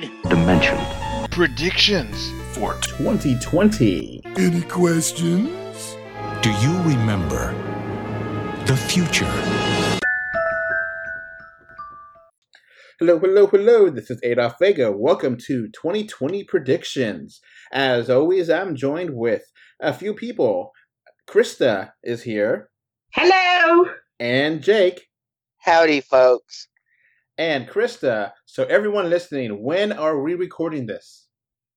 word. Dimension. Predictions. for 2020. Any questions? Do you remember the future? Hello, hello, hello. This is Adolf Vega. Welcome to 2020 Predictions. As always, I'm joined with a few people. Krista is here, Hello. and Jake, Howdy, folks. And Krista. So, everyone listening, when are we recording this?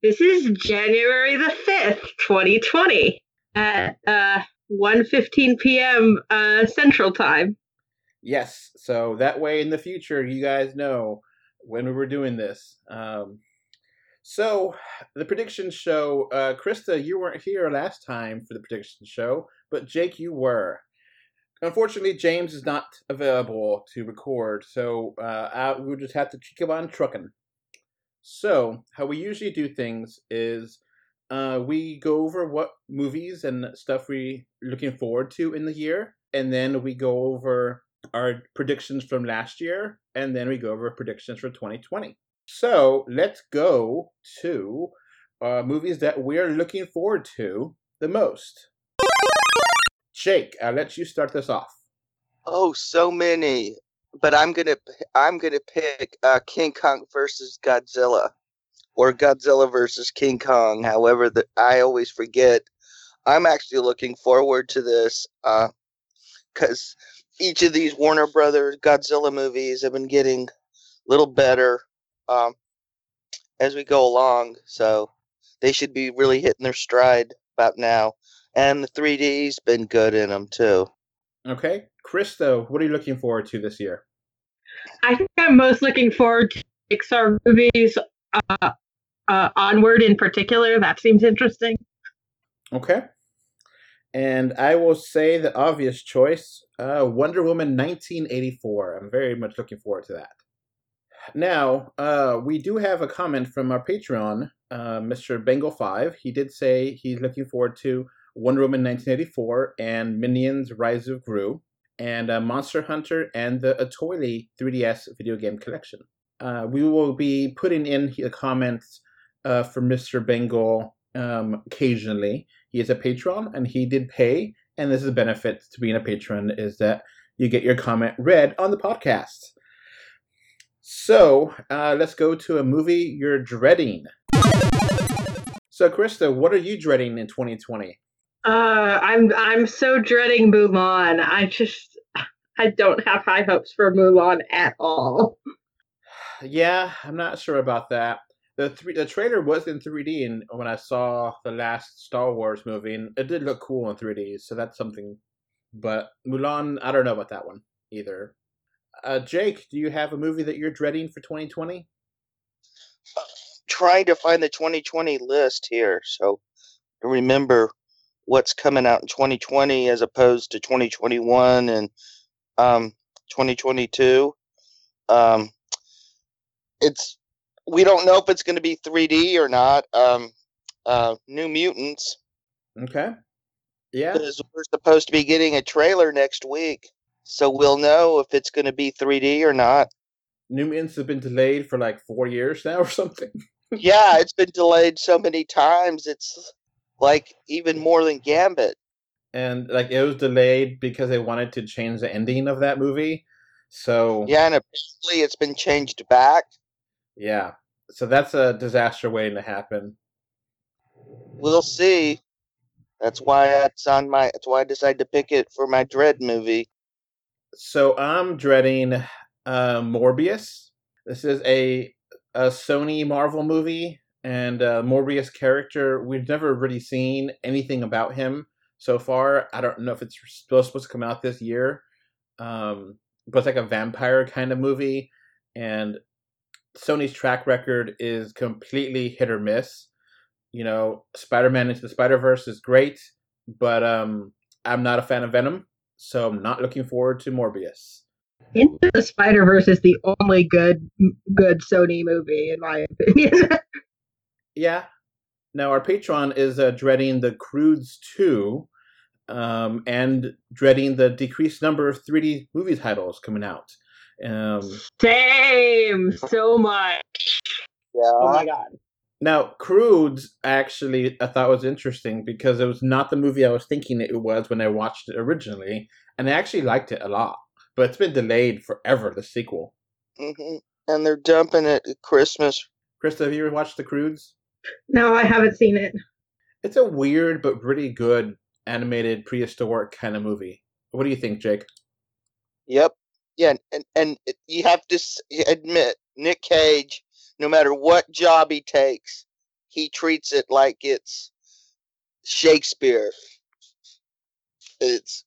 This is January the 5th, 2020 at uh 1:15 p.m. uh Central Time. Yes, so that way in the future, you guys know when we were doing this. Um, so, the prediction show, uh, Krista, you weren't here last time for the prediction show, but Jake, you were. Unfortunately, James is not available to record, so uh, I, we'll just have to keep on trucking. So, how we usually do things is uh, we go over what movies and stuff we're looking forward to in the year, and then we go over our predictions from last year, and then we go over predictions for 2020. So let's go to uh, movies that we're looking forward to the most. Jake, I'll let you start this off. Oh, so many. But I'm gonna I'm gonna pick uh, King Kong versus Godzilla, or Godzilla versus King Kong. However, I always forget. I'm actually looking forward to this because each of these Warner Brothers Godzilla movies have been getting a little better um, as we go along. So they should be really hitting their stride about now. And the 3D's been good in them too. Okay, Krista, what are you looking forward to this year? I think I'm most looking forward to Pixar movies uh, uh Onward in particular. That seems interesting. Okay. And I will say the obvious choice uh, Wonder Woman 1984. I'm very much looking forward to that. Now, uh, we do have a comment from our Patreon, uh, Mr. Bengal5. He did say he's looking forward to Wonder Woman 1984 and Minions Rise of Gru and uh, Monster Hunter and the Atoili 3DS video game collection. Uh, we will be putting in a comment uh, for Mr. Bengal um, occasionally. He is a patron and he did pay, and this is a benefit to being a patron is that you get your comment read on the podcast. So uh, let's go to a movie you're dreading. So, Krista, what are you dreading in 2020? Uh I'm I'm so dreading Mulan. I just I don't have high hopes for Mulan at all. Yeah, I'm not sure about that. The three, the trailer was in 3D, and when I saw the last Star Wars movie, and it did look cool in 3D, so that's something. But Mulan, I don't know about that one either. Uh, Jake, do you have a movie that you're dreading for 2020? trying to find the 2020 list here so remember what's coming out in 2020 as opposed to 2021 and um 2022 um it's we don't know if it's going to be 3d or not um uh new mutants Okay. Yeah. because we're supposed to be getting a trailer next week so we'll know if it's going to be 3d or not New Mutants have been delayed for like four years now or something. yeah it's been delayed so many times it's like even more than gambit And like it was delayed because they wanted to change the ending of that movie. So Yeah, and apparently it's been changed back. yeah. So that's a disaster waiting to happen. We'll see. That's why it's on my. That's why I decided to pick it for my Dread movie. So I'm dreading uh, Morbius. This is a a Sony Marvel movie, and uh, Morbius character we've never really seen anything about him so far. I don't know if it's supposed supposed to come out this year, um, but it's like a vampire kind of movie, and Sony's track record is completely hit or miss. You know, Spider-Man into the Spider-Verse is great, but um, I'm not a fan of Venom, so I'm not looking forward to Morbius. Into the Spider Verse is the only good good Sony movie in my opinion. Yeah. Now our patron is uh, dreading the Croods 2 um, and dreading the decreased number of 3D movie titles coming out. Um, Same, so much. Yeah. Oh my god. Now, Croods actually I thought was interesting because it was not the movie I was thinking it was when I watched it originally, and I actually liked it a lot. But it's been delayed forever. The sequel. Mm-hmm. And they're dumping it at Christmas. Krista, have you ever watched The Croods? No, I haven't seen it. It's a weird but really good animated prehistoric kind of movie. What do you think, Jake? Yep. Yeah, and and you have to admit, Nick Cage, no matter what job he takes, he treats it like it's Shakespeare. It's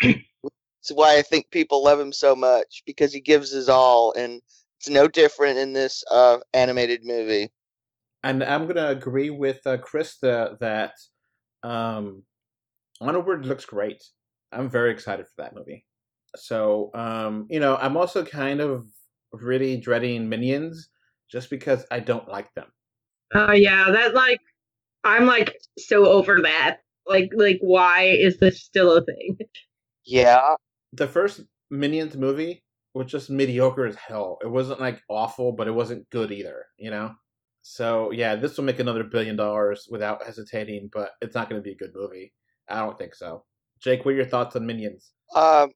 it's why I think people love him so much because he gives his all, and it's no different in this uh, animated movie. And I'm gonna agree with uh, Krista that um, Onward looks great. I'm very excited for that movie. So um, you know, I'm also kind of really dreading Minions just because I don't like them. Oh yeah, that like I'm like so over that. Like like why is this still a thing? Yeah, The first Minions movie was just mediocre as hell. It wasn't like awful, but it wasn't good either. You know. So yeah, this will make another billion dollars without hesitating, but it's not going to be a good movie. I don't think so. Jake, what are your thoughts on Minions? uh,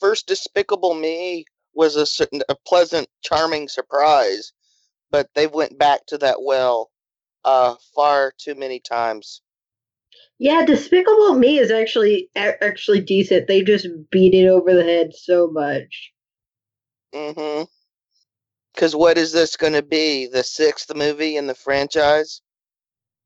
first Despicable Me was a a pleasant, charming surprise, but they've went back to that well uh, far too many times. Yeah, Despicable Me is actually actually decent. They just beat it over the head so much. Mm-hmm. Because what is this going to be? The sixth movie in the franchise?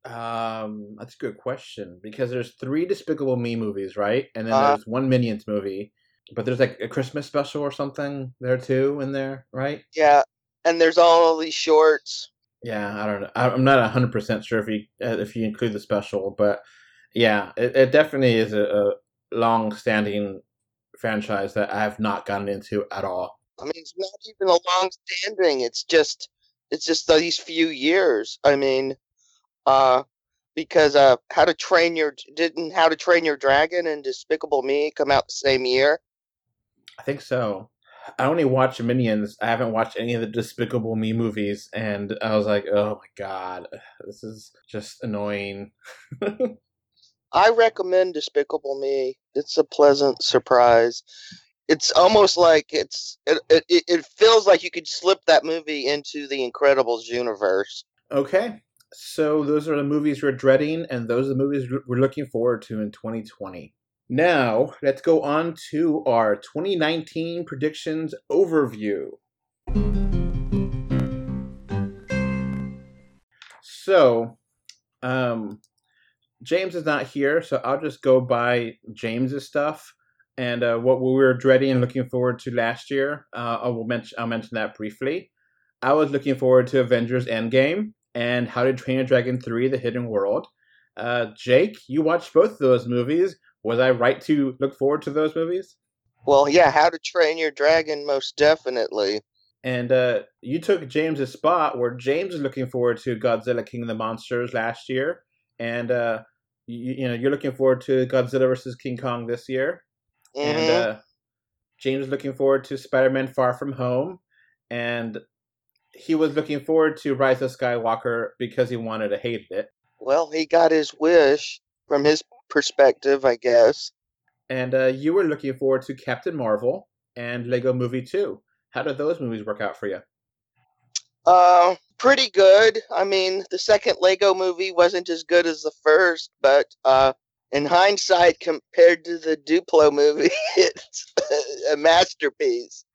Um, that's a good question because there's three Despicable Me movies, right? And then Uh-huh. there's one Minions movie, but there's like a Christmas special or something there too in there, right? Yeah, and there's all these shorts. Yeah, I don't know. I'm not hundred percent sure if you uh, if you include the special, but yeah, it, it definitely is a, a long-standing franchise that I have not gotten into at all. I mean, it's not even a long standing. It's just, it's just these few years. I mean, uh, because uh, How to Train Your didn't How to Train Your Dragon and Despicable Me come out the same year? I think so. I only watch Minions. I haven't watched any of the Despicable Me movies, and I was like, oh my god, this is just annoying. I recommend Despicable Me. It's a pleasant surprise. It's almost like it's it, it, it- feels like you could slip that movie into the Incredibles universe. Okay, so those are the movies we're dreading, and those are the movies we're looking forward to in 2020. Now, let's go on to our 2019 predictions overview. So, um, James is not here, so I'll just go by James's stuff and uh, what we were dreading and looking forward to last year. Uh, I will mention I'll mention that briefly. I was looking forward to Avengers Endgame and How to Train Your Dragon 3: The Hidden World. Uh, Jake, you watched both of those movies. Was I right to look forward to those movies? Well, yeah, How to Train Your Dragon, most definitely. And uh, you took James's spot where James is looking forward to Godzilla King of the Monsters last year, and uh, you, you know you're looking forward to Godzilla versus King Kong this year, and Mhm. uh, James looking forward to Spider-Man: Far From Home, and he was looking forward to Rise of Skywalker because he wanted to hate it. well, he got his wish from his perspective, I guess. And uh, you were looking forward to Captain Marvel and Lego Movie 2. How did those movies work out for you? Uh, pretty good. I mean, the second Lego movie wasn't as good as the first, but uh, in hindsight, compared to the Duplo movie, it's a masterpiece.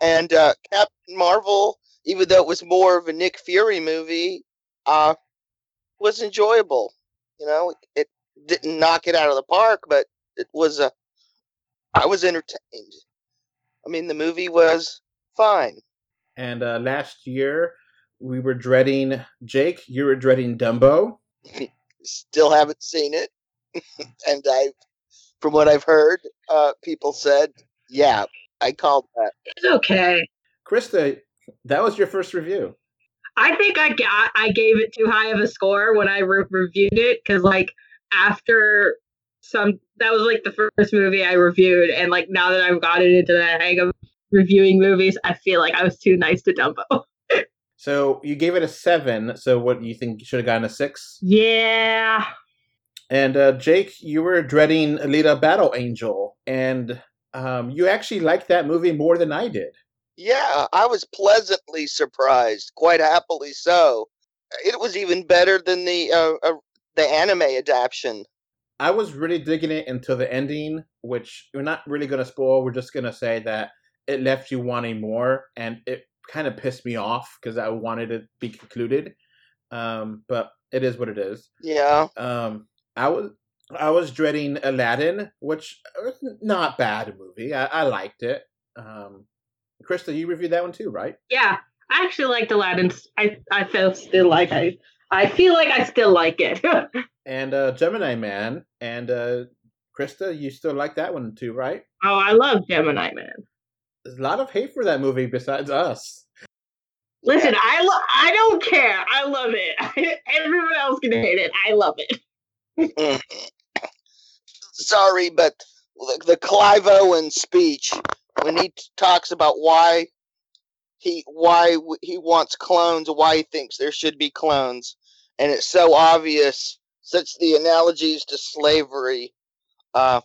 And uh, Captain Marvel, even though it was more of a Nick Fury movie, uh, was enjoyable. You know, it didn't knock it out of the park, but it was a. I was entertained. I mean, the movie was fine. And uh, last year, we were dreading Jake. You were dreading Dumbo. still haven't seen it and i from what i've heard uh people said yeah i called that It's okay. Krista, that was your first review. I think I got I gave it too high of a score when I re- reviewed it because like after some that was like the first movie I reviewed and like now that I've gotten into the hang of reviewing movies, I feel like I was too nice to Dumbo. So you gave it a seven. So what do you think you should have gotten a six? Yeah. And uh, Jake, you were dreading Alita Battle Angel, and um, you actually liked that movie more than I did. Yeah, I was pleasantly surprised, quite happily so. It was even better than the uh, uh, the anime adaptation. I was really digging it until the ending, which we're not really going to spoil. We're just going to say that it left you wanting more, and it kind of pissed me off because I wanted it to be concluded. Um, but it is what it is. Yeah. Um, I was I was dreading Aladdin, which was not bad movie. I, I liked it. Um, Krista, you reviewed that one too, right? Yeah. I actually liked Aladdin. I I feel still like I I feel like I still like it. And uh, Gemini Man and uh, Krista, you still like that one too, right? oh, I love Gemini Man. There's a lot of hate for that movie besides us. Listen, I lo- I don't care. I love it. Everyone else can hate it. I love it. Mm. Sorry, but the, the Clive Owen speech when he talks about why he why he wants clones, why he thinks there should be clones, and it's so obvious. Such the analogies to slavery. Uh,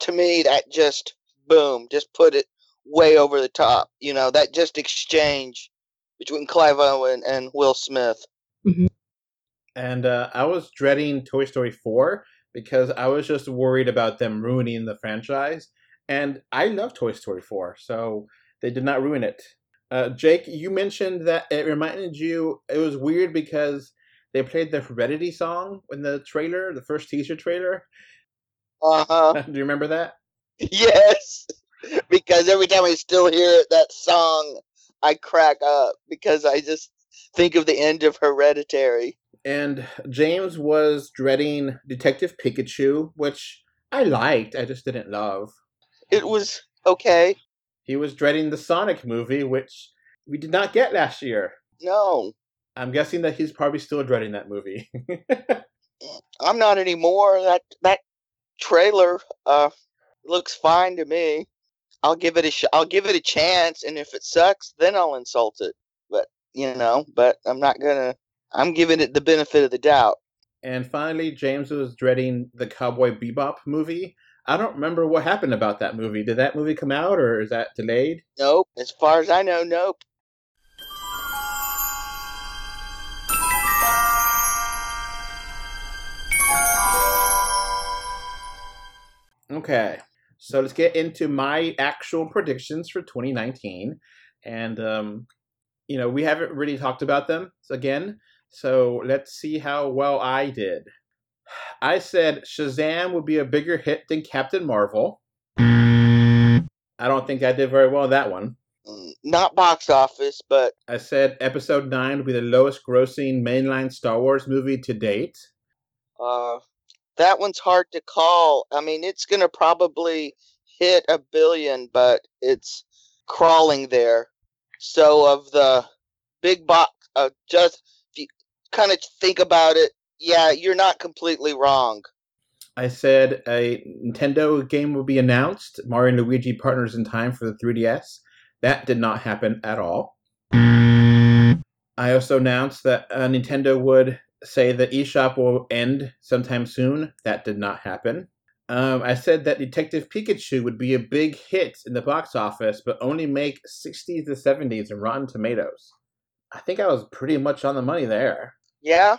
to me, that just boom, just put it way over the top. You know, that just exchange between Clive Owen and Will Smith. And uh, I was dreading Toy Story 4 because I was just worried about them ruining the franchise. And I love Toy Story 4, so they did not ruin it. Uh, Jake, you mentioned that it reminded you, it was weird because they played the Hereditary song in the trailer, the first teaser trailer. Uh huh. Do you remember that? Yes, because every time I still hear that song, I crack up because I just think of the end of Hereditary. And James was dreading Detective Pikachu, which I liked, I just didn't love. It was okay. He was dreading the Sonic movie, which we did not get last year. No, I'm guessing that he's probably still dreading that movie. I'm not anymore. That that trailer uh looks fine to me. I'll give it a sh- I'll give it a chance, and if it sucks, then I'll insult it. But you know, but I'm not gonna. I'm giving it the benefit of the doubt. and finally, James was dreading the Cowboy Bebop movie. I don't remember what happened about that movie. Did that movie come out, or is that delayed? Nope. As far as I know, nope. Okay, so let's get into my actual predictions for 2019, and um, you know we haven't really talked about them again. So let's see how well I did. I said Shazam would be a bigger hit than Captain Marvel. I don't think I did very well on that one. Mm, Not box office, but I said Episode 9 would be the lowest grossing mainline Star Wars movie to date. uh, that one's hard to call. I mean, it's gonna probably hit a billion, but it's crawling there. So of the big box, uh, just kind of think about it, yeah, you're not completely wrong. I said a Nintendo game will be announced, Mario and Luigi Partners in Time for the 3DS. That did not happen at all. I also announced that uh, Nintendo would say the eShop will end sometime soon. That did not happen. Um, I said that Detective Pikachu would be a big hit in the box office, but only make 60s to 70s in Rotten Tomatoes. I think I was pretty much on the money there. Yeah,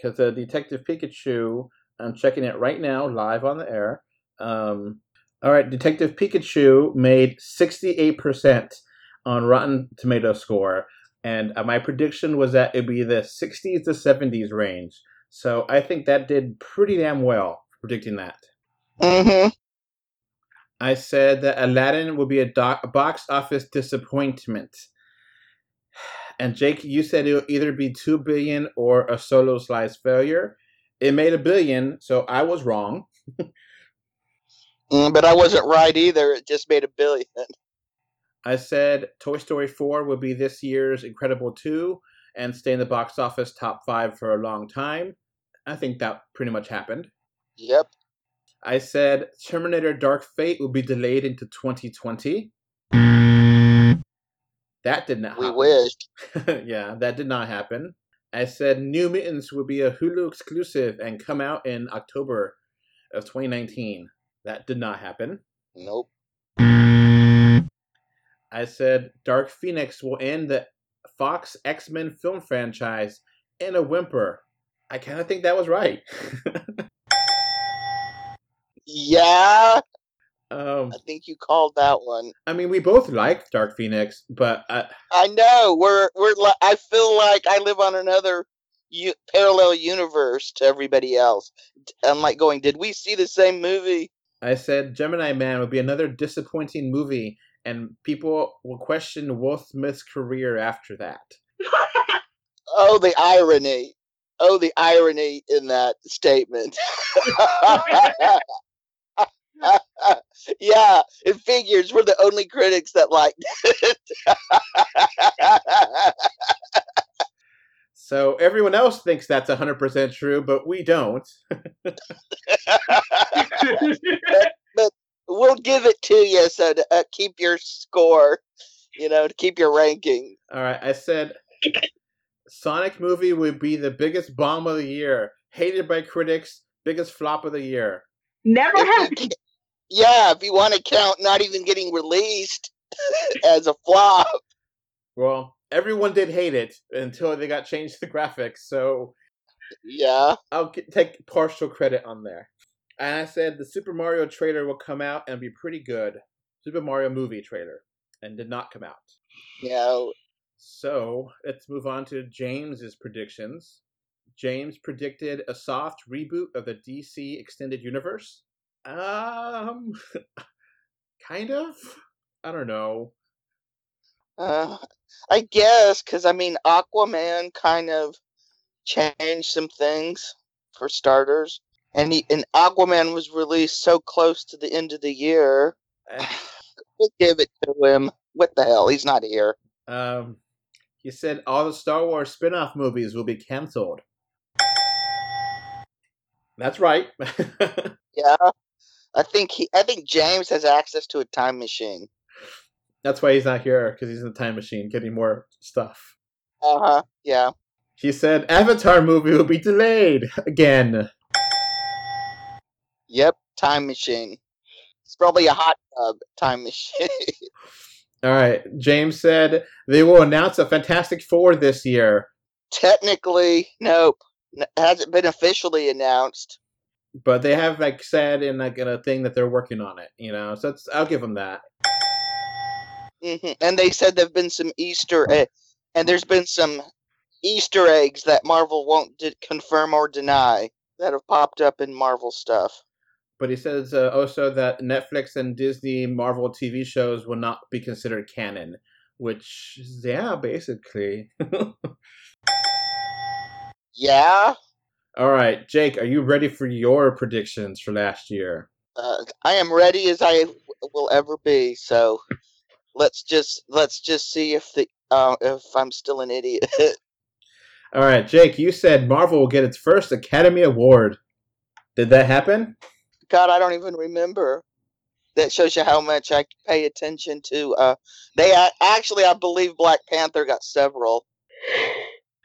because uh, Detective Pikachu, I'm checking it right now, live on the air. Um, all right, Detective Pikachu made 68% on Rotten Tomato score, and uh, my prediction was that it'd be the 60s to 70s range. So I think that did pretty damn well predicting that. mm-hmm. I said that Aladdin would be a, doc- a box office disappointment. And Jake, you said it would either be two billion or a solo slice failure. It made a billion, so I was wrong. Mm, but I wasn't right either. It just made a billion. I said Toy Story 4 would be this year's Incredible 2 and stay in the box office top five for a long time. I think that pretty much happened. Yep. I said Terminator Dark Fate will be delayed into 2020. That did not We happen. wish. yeah, that did not happen. I said New Mutants would be a Hulu exclusive and come out in October of 2019. That did not happen. Nope. I said Dark Phoenix will end the Fox X Men film franchise in a whimper. I kind of think that was right. Yeah, um, I think you called that one. I mean, we both like Dark Phoenix, but uh, I know. We're we're. li- I feel like I live on another u- parallel universe to everybody else. I'm like going, did we see the same movie? I said Gemini Man would be another disappointing movie, and people will question Will Smith's career after that. Oh, the irony. Oh, the irony in that statement. yeah, it figures we're the only critics that liked it. So everyone else thinks that's 100% true, but we don't. But we'll give it to you so to uh, keep your score, you know, to keep your ranking. All right, I said Sonic movie would be the biggest bomb of the year, hated by critics, biggest flop of the year. Never If happened. Yeah, if you want to count not even getting released as a flop. Well, everyone did hate it until they got changed the graphics, so Yeah. I'll take partial credit on there. And I said the Super Mario trailer will come out and be pretty good. Super Mario movie trailer, and did not come out. Yeah. So let's move on to James's predictions. James predicted a soft reboot of the DC extended universe. Um, kind of. I don't know. Uh, I guess because I mean Aquaman kind of changed some things for starters, and he and Aquaman was released so close to the end of the year. We'll give it to him. What the hell? He's not here. Um, he said all the Star Wars spin-off movies will be canceled. That's right. Yeah. I think he. I think James has access to a time machine. That's why he's not here because he's in the time machine getting more stuff. Uh huh. Yeah. He said Avatar movie will be delayed again. Yep. Time machine. It's probably a hot tub time machine. All right. James said they will announce a Fantastic Four this year, Technically, nope. Hasn't been officially announced. But they have like said in like in a thing that they're working on it. You know, so it's, I'll give them that. hmm And they said there've been some Easter egg, and there's been some Easter eggs that Marvel won't d- confirm or deny that have popped up in Marvel stuff. But he says uh, also that Netflix and Disney Marvel TV shows will not be considered canon, which yeah, basically. Yeah, All right, Jake, are you ready for your predictions for last year? uh, I am ready as I will ever be. So let's just let's just see if the uh, if I'm still an idiot. All right, Jake, you said Marvel will get its first Academy Award. Did that happen? God, I don't even remember. That shows you how much I pay attention to. Uh, they a- actually, I believe Black Panther got several.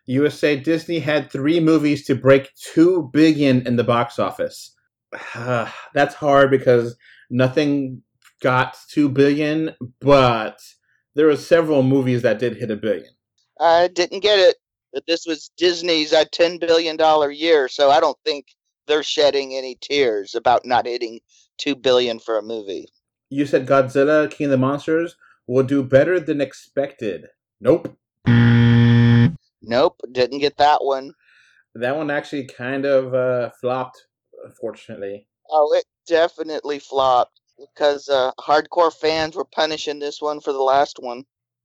USA Disney had three movies to break two billion in the box office. That's hard because nothing got two billion, but there were several movies that did hit a billion. I didn't get it. But this was Disney's uh, ten billion dollar year, so I don't think they're shedding any tears about not hitting two billion for a movie. You said Godzilla King of the Monsters will do better than expected. Nope. Nope, didn't get that one. That one actually kind of uh, flopped, unfortunately. Oh, it definitely flopped because uh, hardcore fans were punishing this one for the last one,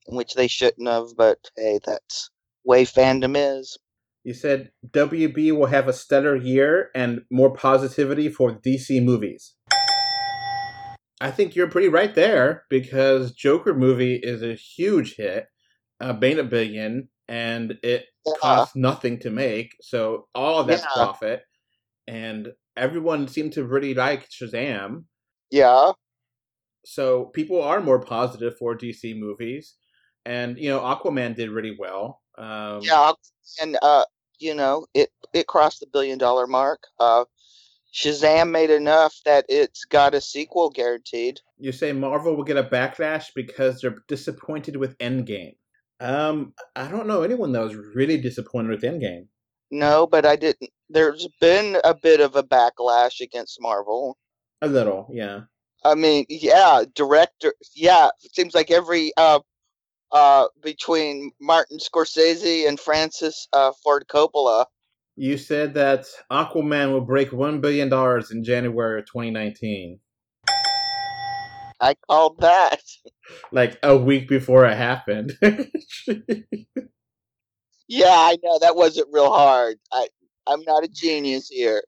which they shouldn't have. But hey, that's way fandom is. You said WB will have a stellar year and more positivity for DC movies. I think you're pretty right there because Joker movie is a huge hit, uh, made a billion, and it Yeah. cost nothing to make. So all of that's Yeah. profit, and everyone seemed to really like Shazam. Yeah, So people are more positive for DC movies. and you know Aquaman did really well. Um, Yeah, and uh, you know, it it crossed the billion dollar mark. Uh, Shazam made enough that it's got a sequel guaranteed. You say Marvel will get a backlash because they're disappointed with Endgame. Um, I don't know anyone that was really disappointed with Endgame. No, but I didn't. There's been a bit of a backlash against Marvel. A little, yeah. I mean, yeah, director. Yeah, it seems like every uh, uh, between Martin Scorsese and Francis uh, Ford Coppola. You said that Aquaman will break one billion dollars in January of 2019, I called that. like a week before it happened. Yeah, I know that wasn't real hard. I I'm not a genius here.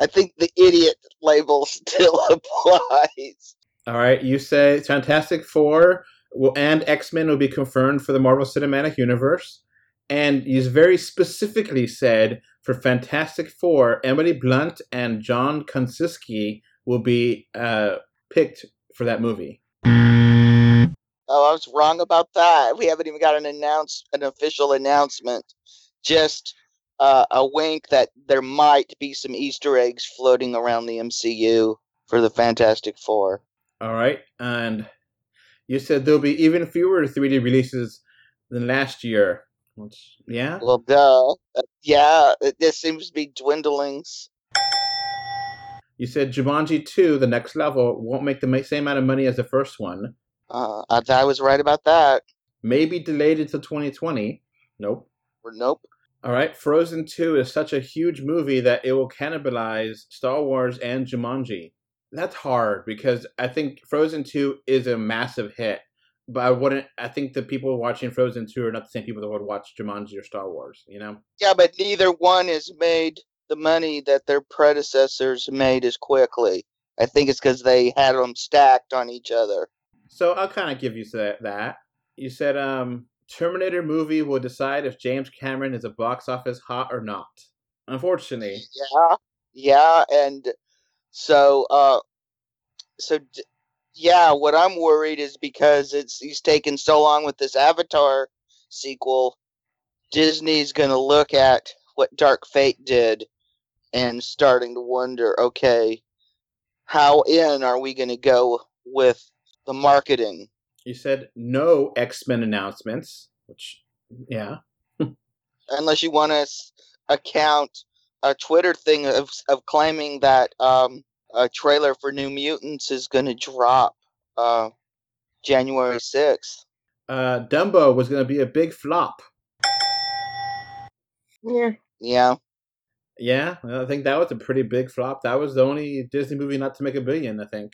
I think the idiot label still applies. All right, you say Fantastic Four will and X Men will be confirmed for the Marvel Cinematic Universe, and you very specifically said for Fantastic Four, Emily Blunt and John Krasinski will be uh, picked for that movie. Oh, I was wrong about that. We haven't even got an announce an official announcement. Just uh, a wink that there might be some Easter eggs floating around the MCU for the Fantastic Four. All right, and you said there'll be even fewer 3D releases than last year. Which, yeah, Well, duh. Uh, yeah, this seems to be dwindling. You said Jumanji 2, the next level, won't make the same amount of money as the first one. Uh, I, I was right about that. Maybe delayed until 2020. Nope. Or nope. All right, Frozen 2 is such a huge movie that it will cannibalize Star Wars and Jumanji. That's hard because I think Frozen 2 is a massive hit. But I wouldn't I think the people watching Frozen 2 are not the same people that would watch Jumanji or Star Wars, you know? Yeah, but neither one is made the money that their predecessors made as quickly. I think it's because they had them stacked on each other. So I'll kind of give you that. You said um Terminator movie will decide if James Cameron is a box office hot or not. Unfortunately, Yeah, yeah, and so, uh, so d- yeah. What I'm worried is because it's he's taken so long with this Avatar sequel. Disney's gonna look at what Dark Fate did and starting to wonder, okay, how in are we gonna go with the marketing? you said no X-Men announcements, which yeah. unless you want to account a Twitter thing of of claiming that um, a trailer for New Mutants is going to drop uh, January sixth. uh, Dumbo was going to be a big flop. Yeah. Yeah, Yeah, I think that was a pretty big flop. That was the only Disney movie not to make a billion, I think,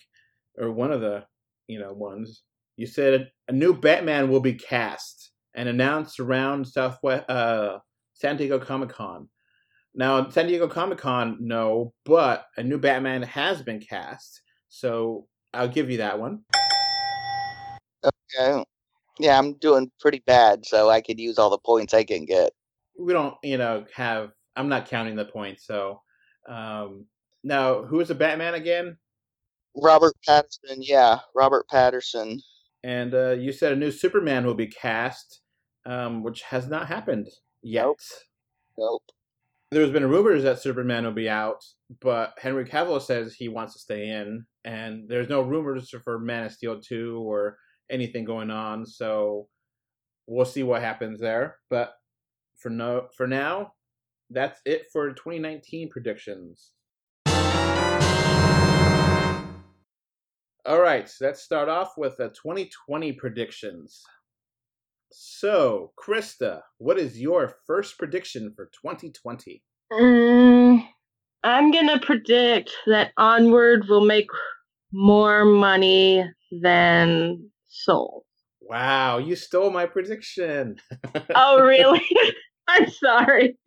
or one of the you know ones. You said a new Batman will be cast and announced around Southwest uh, San Diego Comic Con. Now, San Diego Comic Con, no, but a new Batman has been cast, so I'll give you that one. okay. Yeah, I'm doing pretty bad, so I could use all the points I can get. we don't, you know, have. I'm not counting the points. So, um, now who is the Batman again? Robert Pattinson, yeah, Robert Pattinson. And uh, you said a new Superman will be cast, um, which has not happened yet. Nope. Nope. There's been rumors that Superman will be out, but Henry Cavill says he wants to stay in, and there's no rumors for Man of Steel 2 or anything going on. So we'll see what happens there. But for no, for now, that's it for 2019 predictions. All right, so let's start off with the 2020 predictions. So, Krista, what is your first prediction for 2020? Mm, I'm gonna predict that Onward will make more money than Soul. Wow, you stole my prediction. Oh, really? I'm sorry.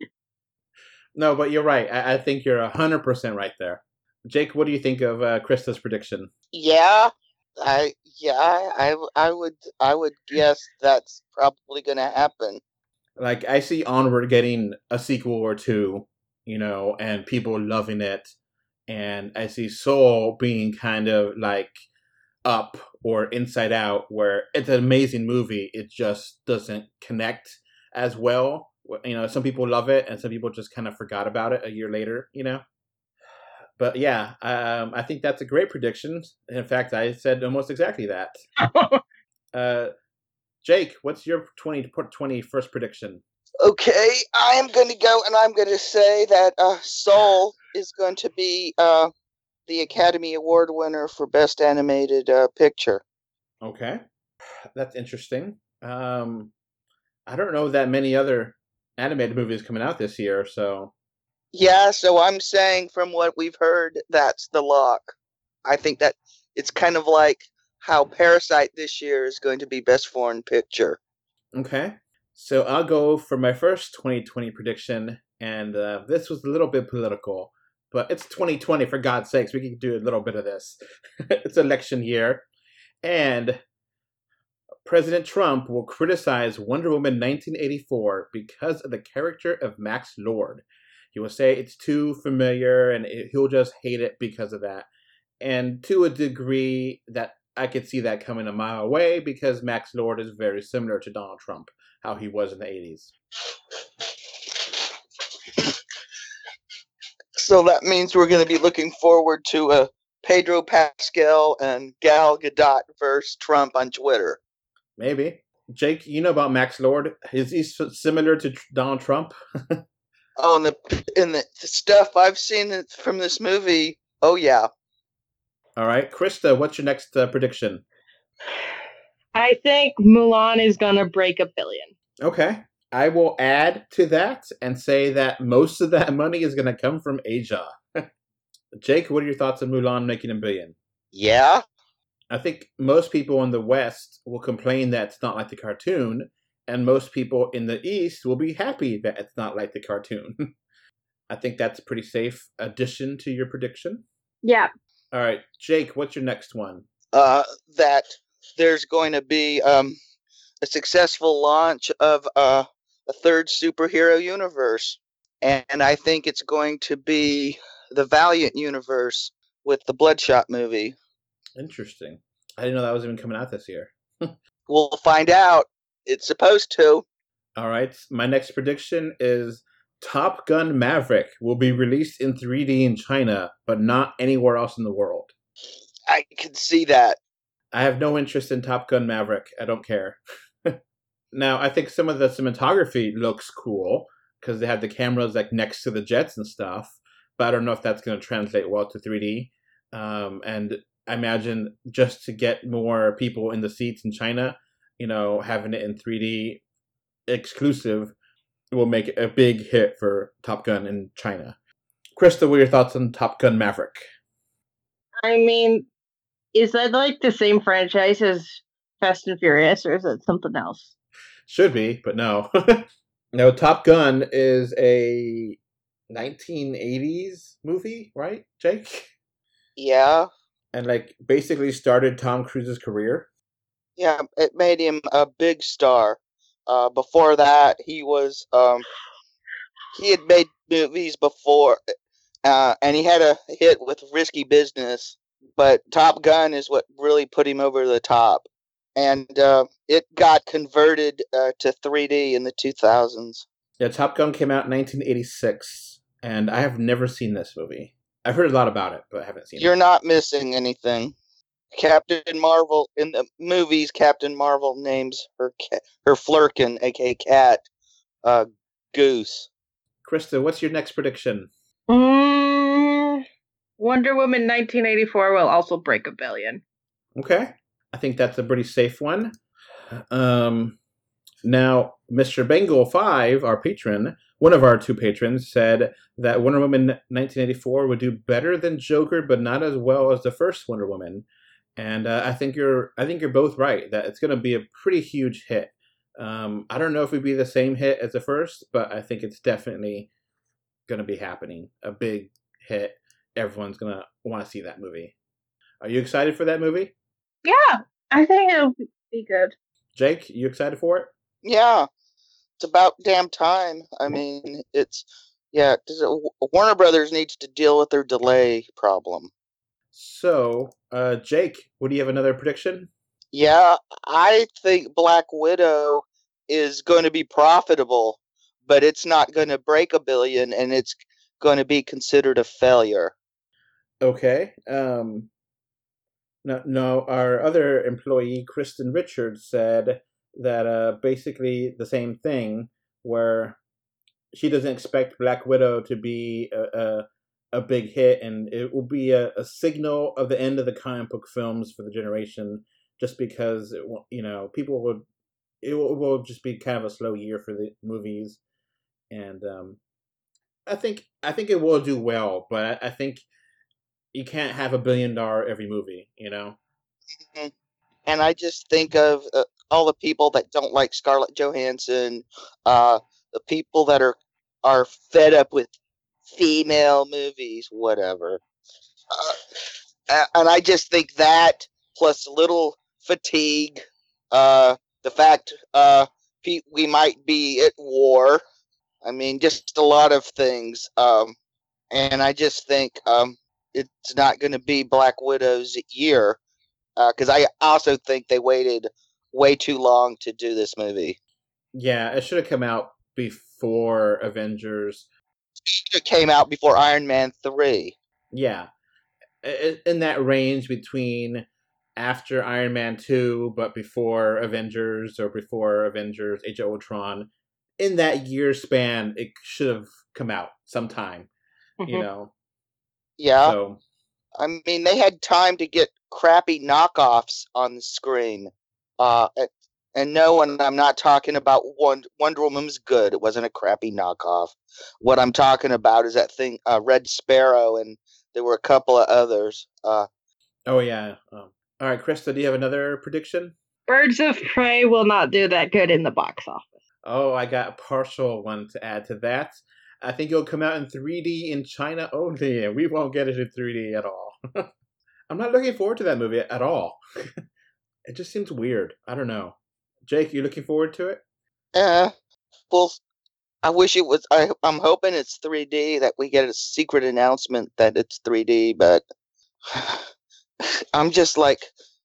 No, but you're right. I, I think you're 100% right there. Jake, what do you think of uh, Krista's prediction? Yeah, I yeah, I I would I would guess that's probably going to happen. Like, I see Onward getting a sequel or two, you know, and people loving it. And I see Soul being kind of like Up or Inside Out, where it's an amazing movie, it just doesn't connect as well. You know, some people love it, and some people just kind of forgot about it a year later. You know, but yeah, um, I think that's a great prediction. In fact, I said almost exactly that. uh, Jake, what's your 2020 first prediction? Okay, I am going to go and I'm going to say that uh, Soul is going to be uh, the Academy Award winner for Best Animated uh, Picture. Okay, that's interesting. Um, I don't know that many other animated movies coming out this year, so. Yeah, so I'm saying from what we've heard, that's the lock. I think that it's kind of like how Parasite this year is going to be Best Foreign Picture. Okay. So I'll go for my first 2020 prediction, and uh, this was a little bit political, but it's 2020 for God's sakes. We can do a little bit of this. it's election year, and President Trump will criticize Wonder Woman 1984 because of the character of Max Lord. He will say it's too familiar, and it, he'll just hate it because of that. And to a degree, that I could see that coming a mile away because Max Lord is very similar to Donald Trump, how he was in the 80s. So that means we're going to be looking forward to a Pedro Pascal and Gal Gadot versus Trump on Twitter. Maybe. Jake, you know about Max Lord? Is he similar to Donald Trump? oh, in the in the stuff I've seen from this movie, oh yeah, all right, Krista, what's your next uh, prediction? I think Mulan is gonna break a billion. Okay, I will add to that and say that most of that money is gonna come from Asia. Jake, what are your thoughts on Mulan making a billion? Yeah, I think most people in the West will complain that it's not like the cartoon, and most people in the East will be happy that it's not like the cartoon. I think that's a pretty safe addition to your prediction. Yeah, all right, Jake, what's your next one? Uh, that there's going to be um, a successful launch of uh, a third superhero universe, and I think it's going to be the Valiant universe with the Bloodshot movie. Interesting. I didn't know that was even coming out this year. we'll find out. It's supposed to. All right. My next prediction is Top Gun Maverick will be released in 3D in China, but not anywhere else in the world. I can see that. I have no interest in Top Gun Maverick. I don't care. now, I think some of the cinematography looks cool because they have the cameras like next to the jets and stuff, but I don't know if that's going to translate well to 3D. Um, and I imagine just to get more people in the seats in China, you know, having it in 3D exclusive will make a big hit for Top Gun in China. Krista, what are your thoughts on Top Gun Maverick? I mean, is that like the same franchise as Fast and Furious, or is it something else? Should be, but no. no, Top Gun is a 1980s movie, right, Jake? Yeah. And like basically started Tom Cruise's career. Yeah, it made him a big star. Uh, before that, he was um, he had made movies before, uh, and he had a hit with Risky Business. But Top Gun is what really put him over the top, and uh, it got converted uh, to 3D in the 2000s. Yeah, Top Gun came out in 1986, and I have never seen this movie. I've heard a lot about it, but I haven't seen You're it. You're not missing anything. Captain Marvel in the movies, Captain Marvel names her cat, her Flerken, aka cat, uh, Goose. Krista, what's your next prediction? Mm, Wonder Woman 1984 will also break a billion. Okay, I think that's a pretty safe one. Um, now, Mr. Bengal Five, our patron, one of our two patrons, said that Wonder Woman 1984 would do better than Joker, but not as well as the first Wonder Woman and uh, I think you're I think you're both right that it's going to be a pretty huge hit. Um, I don't know if it'd be the same hit as the first, but I think it's definitely going to be happening. A big hit. Everyone's going to want to see that movie. Are you excited for that movie? Yeah, I think it'll be good. Jake, you excited for it? Yeah, it's about damn time. I mean, it's yeah. Does Warner Brothers needs to deal with their delay problem. So, uh, Jake, what do you have another prediction? Yeah, I think Black Widow is going to be profitable, but it's not going to break a billion and it's going to be considered a failure. Okay. Um, no, no. Our other employee, Kristen Richards, said that uh, basically the same thing, where she doesn't expect Black Widow to be a a, a big hit, and it will be a, a signal of the end of the comic book films for the generation, just because it, you know people would it will, it will just be kind of a slow year for the movies, and um, I think I think it will do well, but I, think you can't have a billion dollar every movie, you know. And I just think of uh, all the people that don't like Scarlett Johansson, uh, the people that are are fed up with female movies, whatever. Uh, and I just think that plus a little fatigue, uh, the fact uh, we might be at war. I mean, just a lot of things. Um, and I just think um, it's not going to be Black Widow's year because I also think they waited way too long to do this movie. Yeah, it should have come out before Avengers. It came out before Iron Man three. Yeah, I- I- in that range between after Iron Man two, but before Avengers or before Avengers Age of Ultron. In that year span, it should have come out sometime. You Mhm. know, Yeah, so I mean they had time to get crappy knockoffs on the screen. Uh, and- and no, and I'm not talking about Won- Wonder Woman was good. It wasn't a crappy knockoff. What I'm talking about is that thing, uh, Red Sparrow, and there were a couple of others. Uh, oh yeah. Um, all right, Krista, do you have another prediction? Birds of Prey will not do that good in the box office. Oh, I got a partial one to add to that. I think it'll come out in 3D in China only, and we won't get it in 3D at all. I'm not looking forward to that movie at all. it just seems weird. I don't know. Jake, you looking forward to it? Eh, well, I wish it was. I, I'm hoping it's 3D that we get a secret announcement that it's 3D, but I'm just like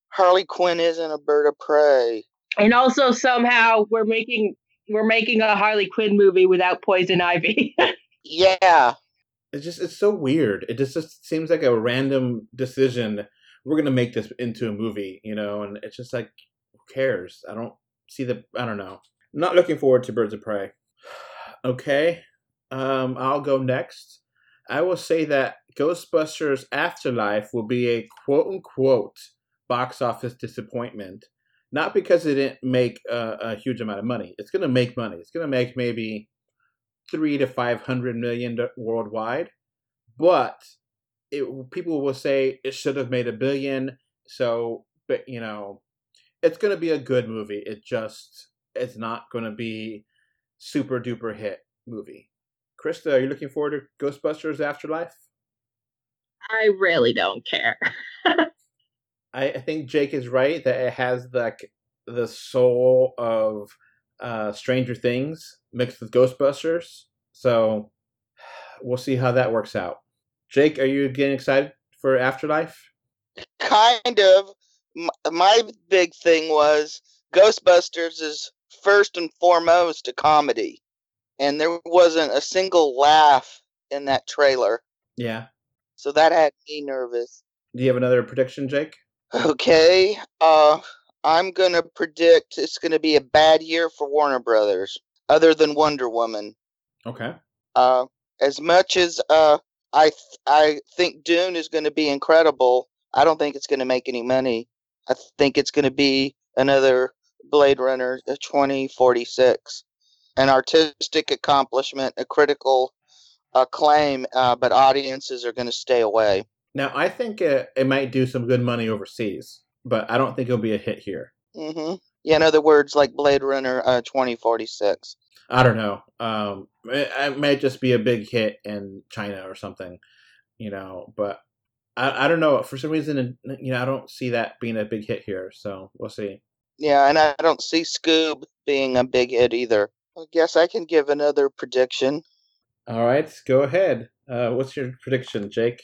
Harley Quinn isn't a bird of prey. And also somehow we're making we're making a Harley Quinn movie without Poison Ivy. Yeah, It's just it's so weird. It just, just seems like a random decision. We're gonna make this into a movie, you know, and it's just like who cares? I don't see the I don't know. not looking forward to Birds of Prey. Okay. Um I'll go next. I will say that Ghostbusters Afterlife will be a quote unquote box office disappointment. Not because it didn't make a, a huge amount of money. It's gonna make money. It's gonna make maybe three to five hundred million worldwide, but it people will say it should have made a billion. So, but you know, it's going to be a good movie. It just it's not going to be super duper hit movie. Krista, are you looking forward to Ghostbusters Afterlife? I really don't care. I, I think Jake is right that it has the the soul of uh, Stranger Things mixed with Ghostbusters. So we'll see how that works out. Jake, are you getting excited for Afterlife? kind of. My big thing was Ghostbusters is first and foremost a comedy, and there wasn't a single laugh in that trailer, Yeah. so that had me nervous. Do you have another prediction, Jake? Okay, uh, I'm gonna predict it's gonna be a bad year for Warner Brothers, other than Wonder Woman. Okay. Uh, as much as uh, I th- I think Dune is gonna be incredible, I don't think it's gonna make any money. I think it's gonna be another Blade Runner uh, 2046, an artistic accomplishment, a critical acclaim, uh, but audiences are gonna stay away. Now, I think it, it might do some good money overseas, but I don't think it'll be a hit here. hmm Yeah, in other words, like Blade Runner uh, 2046. I don't know. Um, it, it might just be a big hit in China or something, you know. But I, I don't know. For some reason, you know, I don't see that being a big hit here. So we'll see. Yeah, and I don't see Scoob being a big hit either. I guess I can give another prediction. All right, go ahead. Uh, what's your prediction, Jake?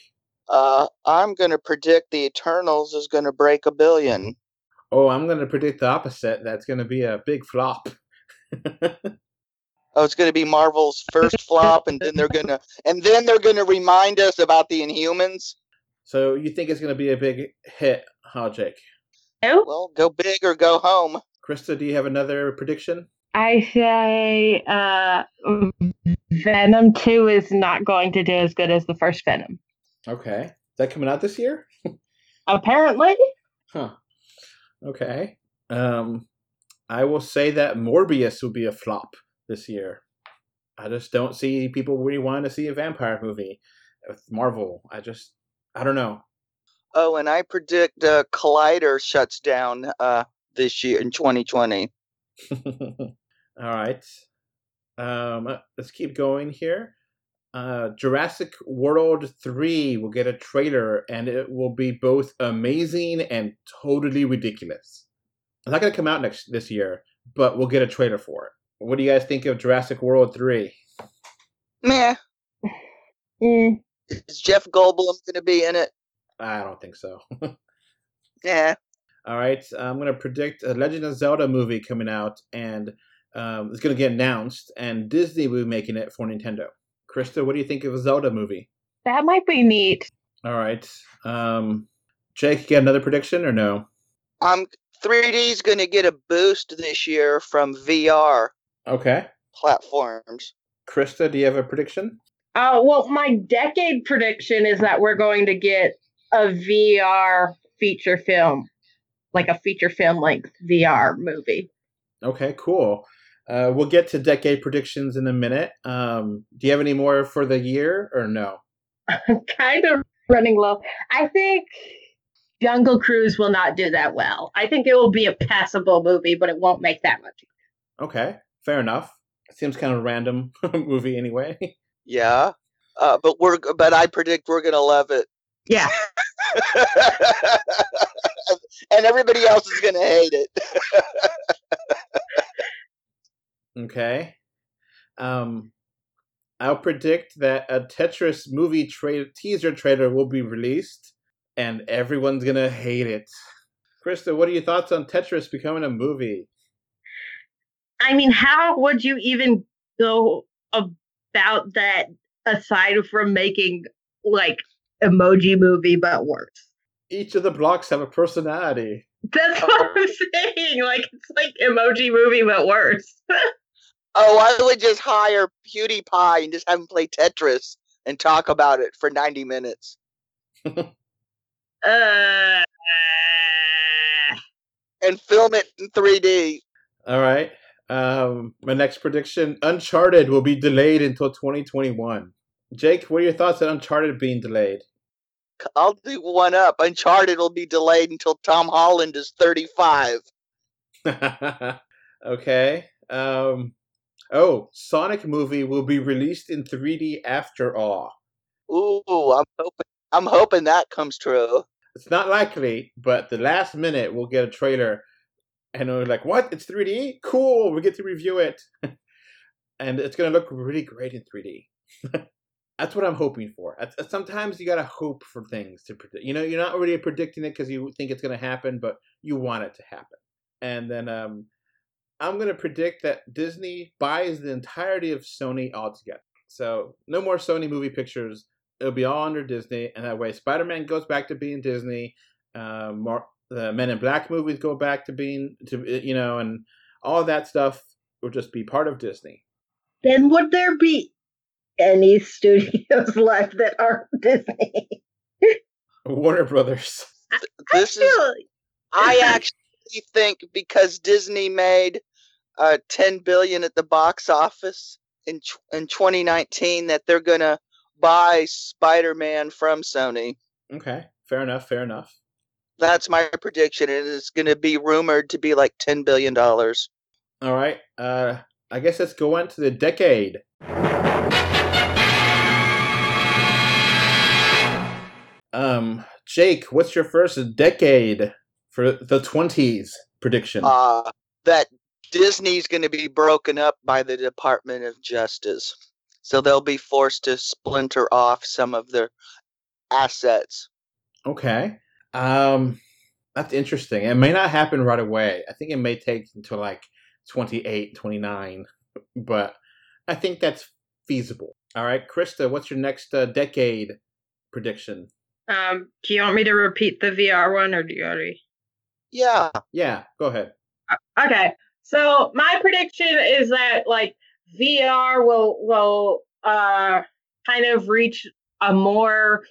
Uh, I'm gonna predict the Eternals is gonna break a billion. Oh, I'm going to predict the opposite. That's going to be a big flop. Oh, it's gonna be Marvel's first flop, and then they're gonna and then they're gonna remind us about the Inhumans. so you think it's going to be a big hit, huh, Jake? No, Well, go big or go home. Krista, do you have another prediction? I say uh, Venom 2 is not going to do as good as the first Venom. Okay. Is that coming out this year? Apparently. Huh. Okay. Um, I will say that Morbius will be a flop this year. I just don't see people really wanting to see a vampire movie with Marvel. I just, I don't know. Oh, and I predict uh, Collider shuts down uh, this year in 2020. All right. Um, uh, let's keep going here. Uh, Jurassic World 3 will get a trailer and it will be both amazing and totally ridiculous. It's not going to come out next this year, but we'll get a trailer for it. What do you guys think of Jurassic World 3? Meh. Mm, Is Jeff Goldblum gonna be in it? I don't think so. Yeah. All right, I'm going to predict a Legend of Zelda movie coming out, and um, it's going to get announced, and Disney will be making it for Nintendo. Krista, what do you think of a Zelda movie? that might be neat. All right, um, Jake, you got another prediction or no? Um, 3D's gonna get a boost this year from VR Okay, platforms. Krista, do you have a prediction? Uh, well, my decade prediction is that we're going to get a VR feature film, like a feature film length VR movie. Okay, cool. Uh, we'll get to decade predictions in a minute. Um, do you have any more for the year or no? I'm kind of running low. I think Jungle Cruise will not do that well. I think it will be a passable movie, but it won't make that much. Okay, fair enough. Seems kind of a random movie anyway. Yeah. Uh, but we're but I predict we're gonna love it. Yeah. and everybody else is gonna hate it. Okay. Um, I'll predict that a Tetris movie tra- teaser trailer will be released, and everyone's gonna hate it. Krista, what are your thoughts on Tetris becoming a movie? I mean, how would you even go about that aside from making like emoji movie but worse? Each of the blocks have a personality. That's what I'm saying. Like it's like emoji movie but worse. Oh, I would just hire PewDiePie and just have him play Tetris and talk about it for ninety minutes. uh, And film it in 3D. All right. Um, my next prediction: Uncharted will be delayed until 2021. Jake, what are your thoughts on Uncharted being delayed? I'll do one up. Uncharted will be delayed until Tom Holland is 35. okay. Um, oh, Sonic movie will be released in 3D after all. Ooh, I'm hoping I'm hoping that comes true. It's not likely, but the last minute we'll get a trailer, and we're like, "What? It's 3D? Cool! We get to review it, and it's gonna look really great in 3D." That's what I'm hoping for. Sometimes you gotta hope for things to predict. You know, you're not really predicting it because you think it's gonna happen, but you want it to happen. And then um, I'm gonna predict that Disney buys the entirety of Sony altogether. So no more Sony movie pictures. It'll be all under Disney, and that way Spider-Man goes back to being Disney. Um, more, the Men in Black movies go back to being to you know, and all that stuff will just be part of Disney. then would there be any studios left that aren't Disney? Warner Brothers. This is I actually think because Disney made uh 10 billion at the box office in in 2019 that they're going to buy Spider-Man from Sony. Okay, fair enough. Fair enough. That's my prediction. It is going to be rumored to be like 10 billion dollars. All right. Uh, I guess let's go on to the decade. Um, Jake, what's your first decade for the twenties prediction? Uh that Disney's going to be broken up by the Department of Justice. So they'll be forced to splinter off some of their assets. Okay. Um, that's interesting. It may not happen right away. I think it may take until like 28, 29, but I think that's feasible. All right, Krista, what's your next uh, decade prediction? Um, do you want me to repeat the VR one, or do you already? Yeah, Yeah, go ahead. Okay, so my prediction is that like VR will will uh kind of reach a more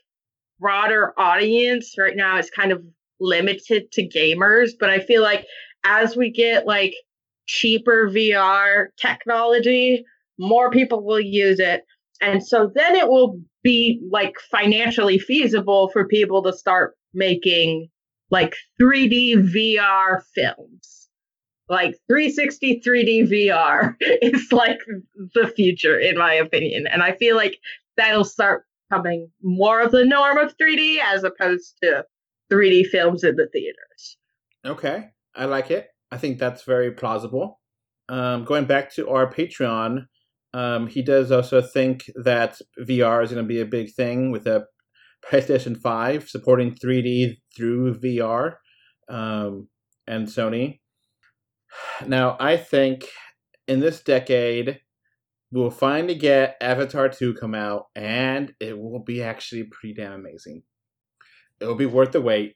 broader audience. Right now, it's kind of limited to gamers, but I feel like as we get like cheaper VR technology, more people will use it. And so then it will be like financially feasible for people to start making like 3D VR films. Like 360 3D VR is like the future, in my opinion. And I feel like that'll start becoming more of the norm of 3D as opposed to 3D films in the theaters. Okay, I like it. I think that's very plausible. Um, going back to our Patreon, um, he does also think that VR is going to be a big thing with a PlayStation 5 supporting 3D through VR um, and Sony. Now, I think in this decade, we'll finally get Avatar 2 come out, and it will be actually pretty damn amazing. It will be worth the wait.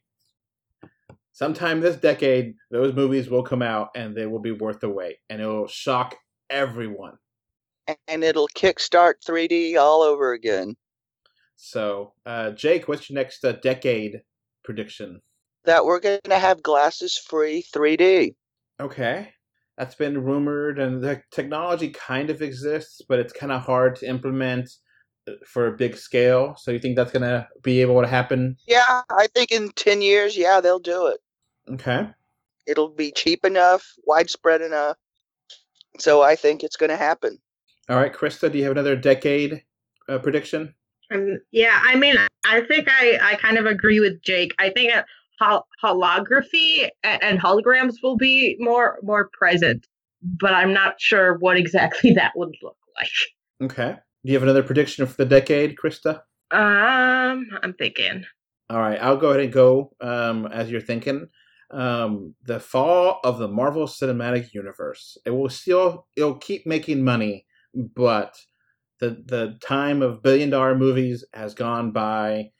Sometime this decade, those movies will come out, and they will be worth the wait, and it will shock everyone. and it'll kickstart 3D all over again. So, uh, Jake, what's your next uh, decade prediction? That we're going to have glasses free 3D. Okay. That's been rumored, and the technology kind of exists, but it's kind of hard to implement uh, for a big scale. So, you think that's going to be able to happen? Yeah, I think in 10 years, yeah, they'll do it. Okay. It'll be cheap enough, widespread enough. So I think it's going to happen. All right, Krista, do you have another decade uh, prediction? Um, yeah, I mean, I think I, I kind of agree with Jake. I think that hol- holography and, and holograms will be more more present, but I'm not sure what exactly that would look like. Okay. Do you have another prediction for the decade, Krista? Um, I'm thinking. All right, I'll go ahead and go um, as you're thinking. Um, the fall of the Marvel Cinematic Universe. It will still it'll keep making money, but the the time of billion dollar movies has gone by.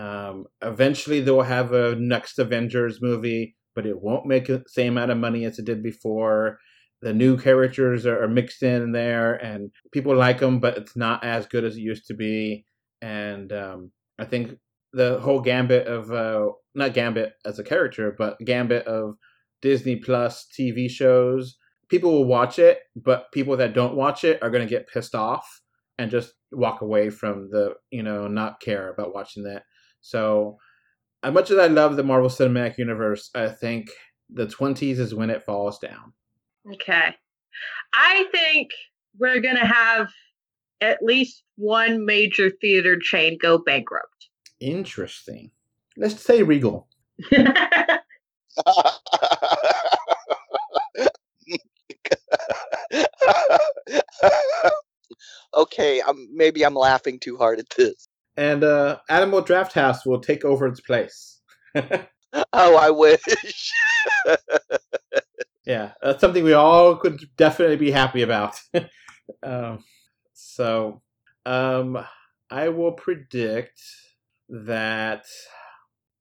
Um, eventually, they'll have a next Avengers movie, but it won't make the same amount of money as it did before. The new characters are, are mixed in there, and people like them, but it's not as good as it used to be. And um, I think the whole gambit of uh, not gambit as a character, but gambit of Disney Plus TV shows. People will watch it, but people that don't watch it are going to get pissed off and just walk away from the you know not care about watching that. So, as much as I love the Marvel Cinematic Universe, I think the twenties is when it falls down. Okay. I think we're going to have at least one major theater chain go bankrupt. Interesting. Let's say Regal. okay, um, maybe I'm laughing too hard at this. And uh, Alamo Drafthouse will take over its place. Oh, I wish. Yeah, that's something we all could definitely be happy about. um, so, um, I will predict that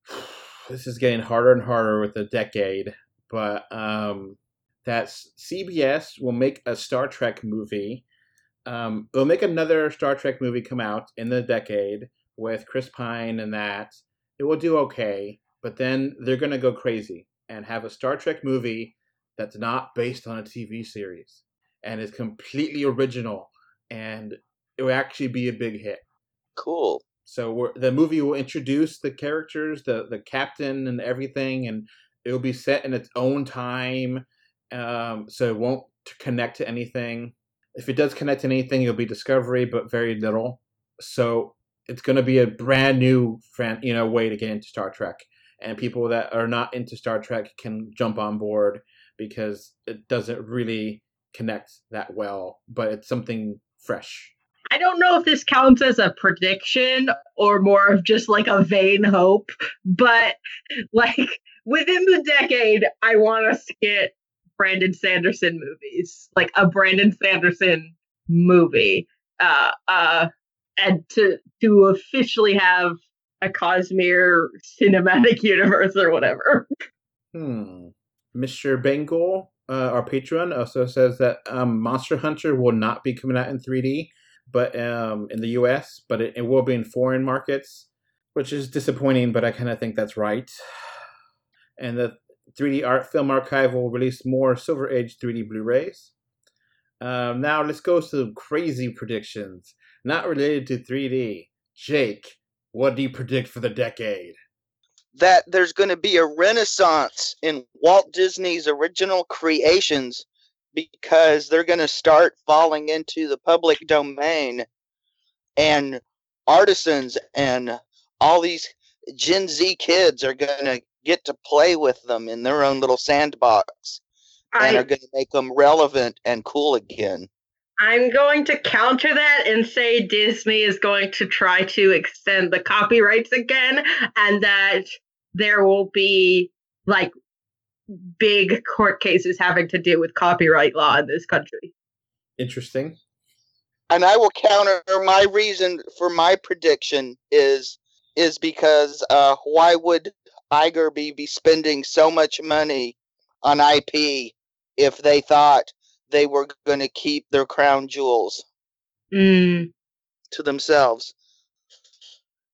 this is getting harder and harder with the decade, but um, that CBS will make a Star Trek movie. Um, they'll make another Star Trek movie come out in the decade with Chris Pine and that. It will do okay, but then they're going to go crazy and have a Star Trek movie that's not based on a TV series and is completely original and it will actually be a big hit. cool. So we're, the movie will introduce the characters, the the captain, and everything, and it will be set in its own time, um, so it won't connect to anything. If it does connect to anything, it'll be Discovery, but very little. So it's going to be a brand new, you know, way to get into Star Trek, and people that are not into Star Trek can jump on board because it doesn't really connect that well, but it's something fresh. I don't know if this counts as a prediction or more of just like a vain hope, but like within the decade, I want us to get Brandon Sanderson movies, like a Brandon Sanderson movie, uh, uh, and to to officially have a Cosmere cinematic universe or whatever. Hmm. Mr. Bengal, uh, our patron, also says that um, Monster Hunter will not be coming out in 3D, but um, in the US, but it, it will be in foreign markets, which is disappointing, but I kind of think that's right. And the 3D Art Film Archive will release more Silver Age 3D Blu rays. Um, now let's go to some crazy predictions, not related to 3D. Jake, what do you predict for the decade? that there's going to be a renaissance in Walt Disney's original creations because they're going to start falling into the public domain and artisans and all these Gen Z kids are going to get to play with them in their own little sandbox and are going to make them relevant and cool again. I'm going to counter that and say Disney is going to try to extend the copyrights again, and that there will be like big court cases having to do with copyright law in this country. Interesting. and I will counter my reason for my prediction is is because uh, why would Iger be, be spending so much money on IP if they thought they were going to keep their crown jewels Mm, to themselves?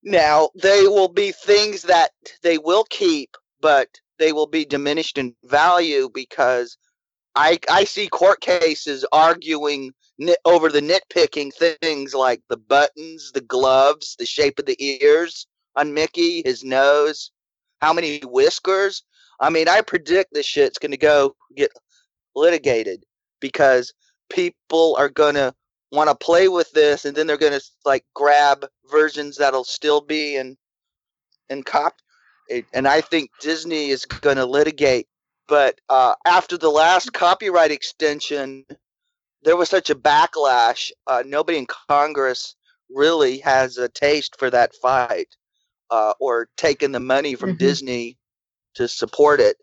Now they will be things that they will keep, but they will be diminished in value because I I see court cases arguing nit- over the nitpicking things like the buttons, the gloves, the shape of the ears on Mickey, his nose, how many whiskers. I mean, I predict this shit's going to go get litigated because people are going to want to play with this and then they're going to like grab versions that'll still be in in cop and I think Disney is going to litigate but uh, after the last copyright extension, there was such a backlash. Uh, nobody in Congress really has a taste for that fight uh, or taken the money from Mhm. Disney to support it.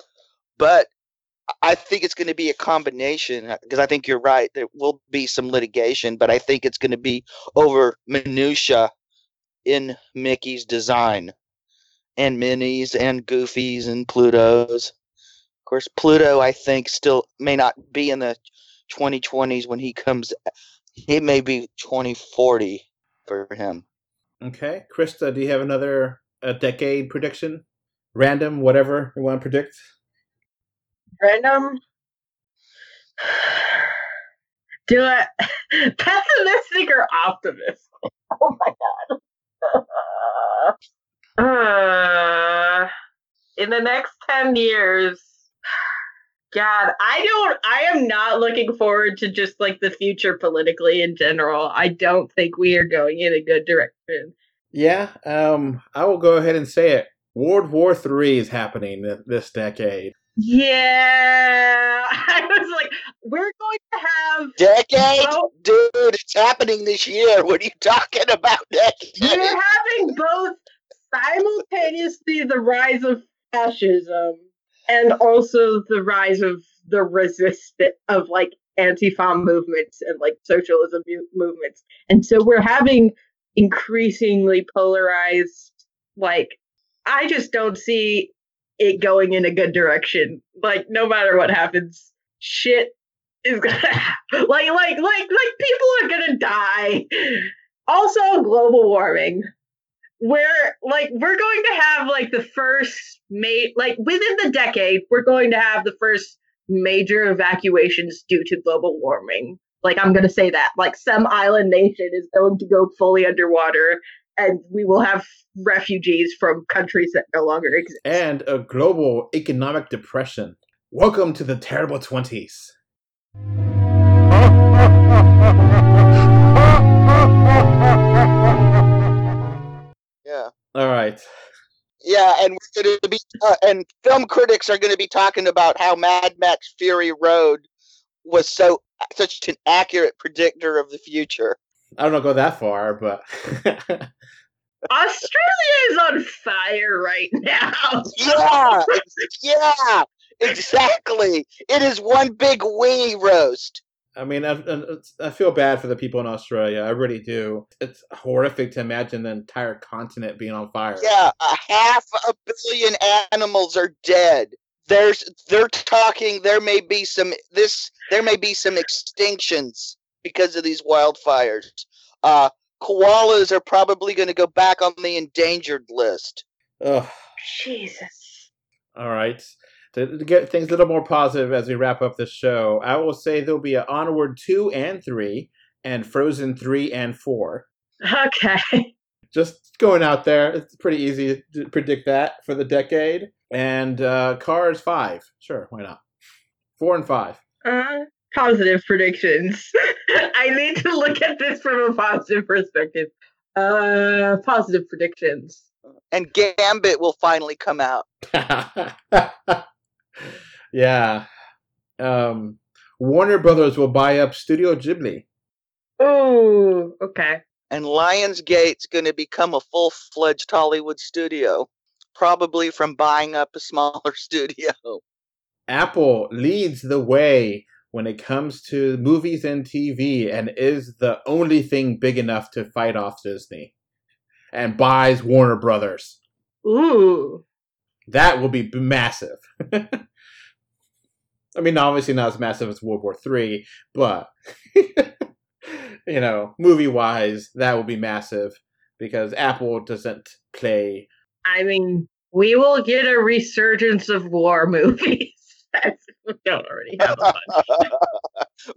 But I think it's going to be a combination because I think you're right. There will be some litigation, but I think it's going to be over minutia in Mickey's design and Minnie's and Goofy's and Pluto's. Of course, Pluto, I think, still may not be in the 2020s when he comes. He may be 2040 for him. Okay. Krista, do you have another uh, decade prediction? Random, whatever you want to predict? random. Do it pessimistic or optimistic? Oh my god. uh, in the next 10 years, God, I don't, I am not looking forward to just like the future politically in general. I don't think we are going in a good direction. Yeah, um, I will go ahead and say it. World War Three is happening this decade. Yeah. I was like, we're going to have Decade, Well- dude, it's happening this year. What are you talking about? Decade? We're having both simultaneously the rise of fascism and also the rise of the resistance of like anti-fa movements and like socialism movements. And so we're having increasingly polarized like I just don't see it going in a good direction. Like no matter what happens, shit is gonna happen. Like like like like people are gonna die. Also global warming we're like we're going to have like the first mate like within the decade we're going to have the first major evacuations due to global warming. Like i'm going to say that. Like some island nation is going to go fully underwater and we will have refugees from countries that no longer exist. And a global economic depression. Welcome to the terrible 20s All right. Yeah, and we're going to be, uh, and film critics are going to be talking about how Mad Max Fury Road was so such an accurate predictor of the future. I don't know go that far, but Australia is on fire right now. Yeah, yeah, exactly. It is one big weenie roast. I mean, I, I, I feel bad for the people in Australia. I really do. It's horrific to imagine the entire continent being on fire. Yeah, a half a billion animals are dead. There's they're talking there may be some this there may be some extinctions because of these wildfires. Uh koalas are probably going to go back on the endangered list. Ugh. Jesus. All right. To, to get things a little more positive as we wrap up the show, I will say there'll be an Onward 2 and 3, and Frozen 3 and 4. Okay. Just going out there, it's pretty easy to predict that for the decade. And uh, Cars 5. Sure, why not? 4 and 5. Uh, positive predictions. I need to look at this from a positive perspective. Uh, positive predictions. And Gambit will finally come out. yeah. Um, Warner Brothers will buy up Studio Ghibli. Oh, okay. And Lionsgate's going to become a full-fledged Hollywood studio, probably from buying up a smaller studio. Apple leads the way when it comes to movies and TV and is the only thing big enough to fight off Disney and buys Warner Brothers. Ooh. That will be massive. I mean, obviously not as massive as World War Three, but you know, movie wise, that will be massive because Apple doesn't play. I mean, we will get a resurgence of war movies. That's, we don't already have a bunch.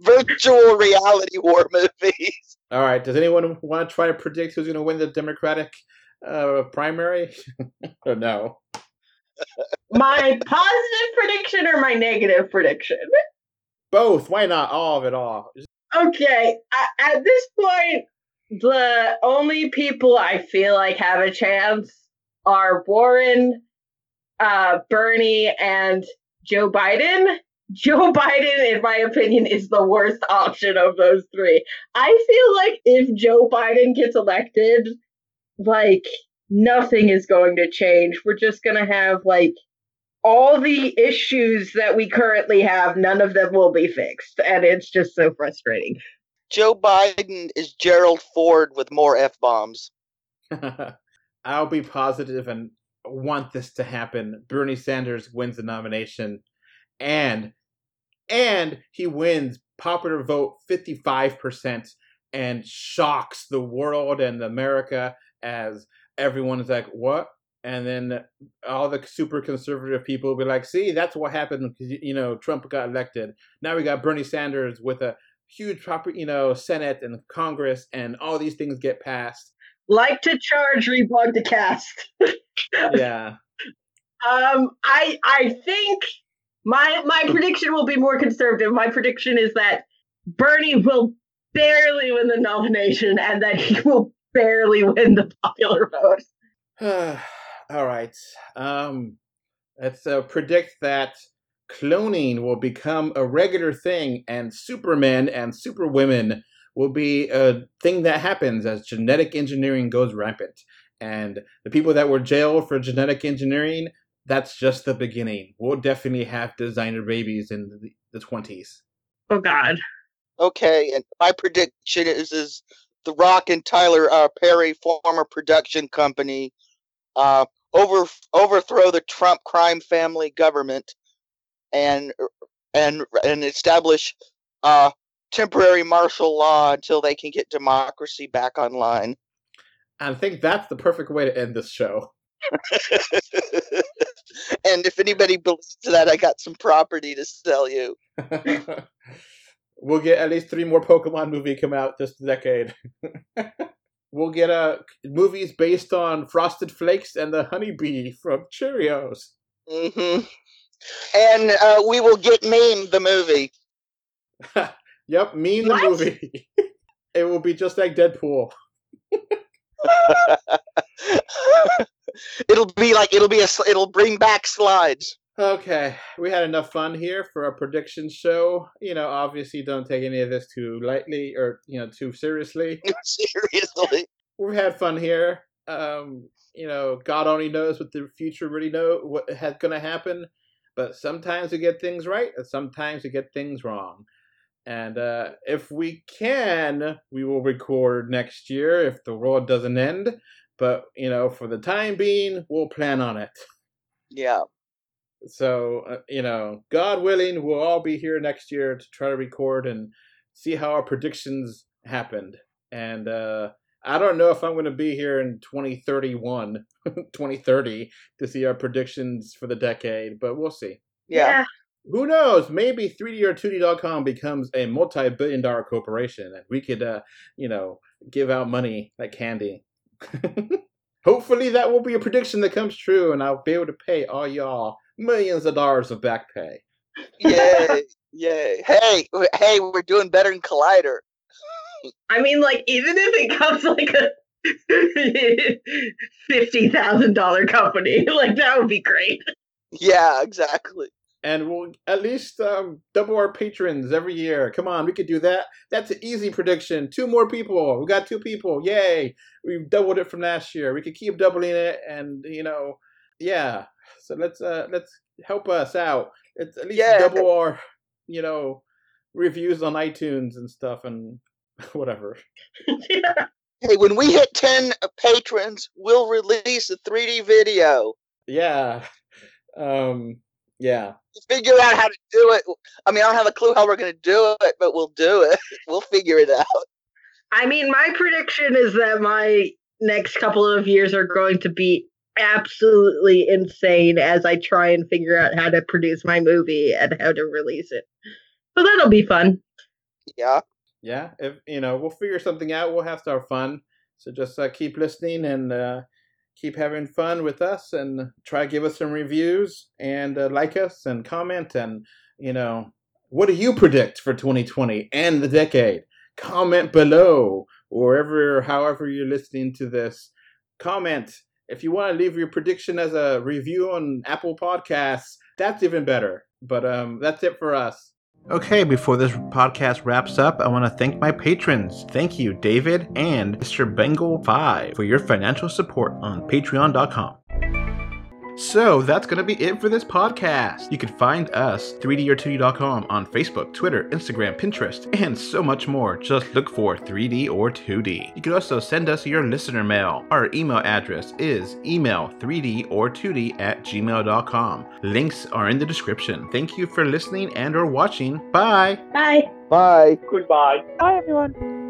Virtual reality war movies. All right, does anyone want to try to predict who's going to win the Democratic uh, primary? or no? My positive prediction or my negative prediction? Both. Why not? All of it all. Okay, at this point, the only people I feel like have a chance are Warren, uh, Bernie, and Joe Biden. Joe Biden, in my opinion, is the worst option of those three. I feel like if Joe Biden gets elected, like nothing is going to change. We're just going to have like all the issues that we currently have, none of them will be fixed. And it's just so frustrating. Joe Biden is Gerald Ford with more f bombs. I'll be positive and want this to happen. Bernie Sanders wins the nomination and and he wins popular vote 55% and shocks the world and America as everyone is like, "What?" And then all the super conservative people will be like, "See, that's what happened because you know Trump got elected. Now we got Bernie Sanders with a huge proper, you know, Senate and Congress, and all these things get passed." Like to charge rebug the cast. Yeah. Um, I I think my my prediction will be more conservative. My prediction is that Bernie will barely win the nomination and that he will barely win the popular vote. All right. Um, let's uh, predict that cloning will become a regular thing, and Supermen and Superwomen will be a thing that happens as genetic engineering goes rampant. And the people that were jailed for genetic engineering, that's just the beginning. We'll definitely have designer babies in the, the 20s. Oh God. Okay, and my prediction is is The Rock and Tyler uh, Perry, former production company, uh, over overthrow the Trump crime family government, and and and establish uh, temporary martial law until they can get democracy back online. I think that's the perfect way to end this show. and if anybody believes that, I got some property to sell you. we'll get at least three more Pokemon movie come out this decade. we'll get uh, movies based on Frosted Flakes and the Honeybee from Cheerios. hmm And uh, we will get Meme the movie. yep, Mean the movie. it will be just like Deadpool. it'll be like it'll be a it'll bring back slides. Okay, we had enough fun here for a prediction show. You know, obviously, don't take any of this too lightly or you know too seriously. Seriously. We've had fun here. Um, you know, God only knows what the future really know what has going to happen. But sometimes we get things right, and sometimes we get things wrong. And uh, if we can, we will record next year if the world doesn't end. But you know, for the time being, we'll plan on it. Yeah. So, uh, you know, God willing, we'll all be here next year to try to record and see how our predictions happened. And uh, I don't know if I'm going to be here in 2031, 2030 to see our predictions for the decade, but we'll see. Yeah. Who knows? Maybe 3D or 2D.com becomes a multi billion dollar corporation and we could, uh, you know, give out money like candy. Hopefully, that will be a prediction that comes true and I'll be able to pay all y'all millions of dollars of back pay. Yay. Yay. Hey, hey, we're doing better than Collider. I mean, like, even if it comes like a fifty thousand dollar company, like that would be great. Yeah, exactly. and we'll at least um, double our patrons every year. Come on, we could do that. That's an easy prediction. Two more people. We got two people. Yay! We've doubled it from last year. We could keep doubling it, and you know, yeah. So let's uh let's help us out. It's at least Yeah. double our you know reviews on iTunes and stuff and whatever. yeah. Hey, when we hit 10 patrons, we'll release a 3D video. Yeah. Um. Yeah. Figure out how to do it. I mean, I don't have a clue how we're going to do it, but we'll do it. We'll figure it out. I mean, my prediction is that my next couple of years are going to be absolutely insane as I try and figure out how to produce my movie and how to release it. So that'll be fun. Yeah. yeah if you know we'll figure something out we'll have our fun so just uh, keep listening and uh, keep having fun with us and try to give us some reviews and uh, like us and comment and you know what do you predict for 2020 and the decade comment below wherever however you're listening to this comment if you want to leave your prediction as a review on apple podcasts that's even better but um, that's it for us Okay, before this podcast wraps up, I want to thank my patrons. Thank you, David and Mr. Bengal5, for your financial support on patreon.com. So that's going to be it for this podcast. You can find us, 3D2D.com, on Facebook, Twitter, Instagram, Pinterest, and so much more. Just look for 3D or 2D. You can also send us your listener mail. Our email address is email 3D or 2D at gmail.com. Links are in the description. Thank you for listening and or watching. Bye! Bye. Bye. Goodbye. Bye, everyone.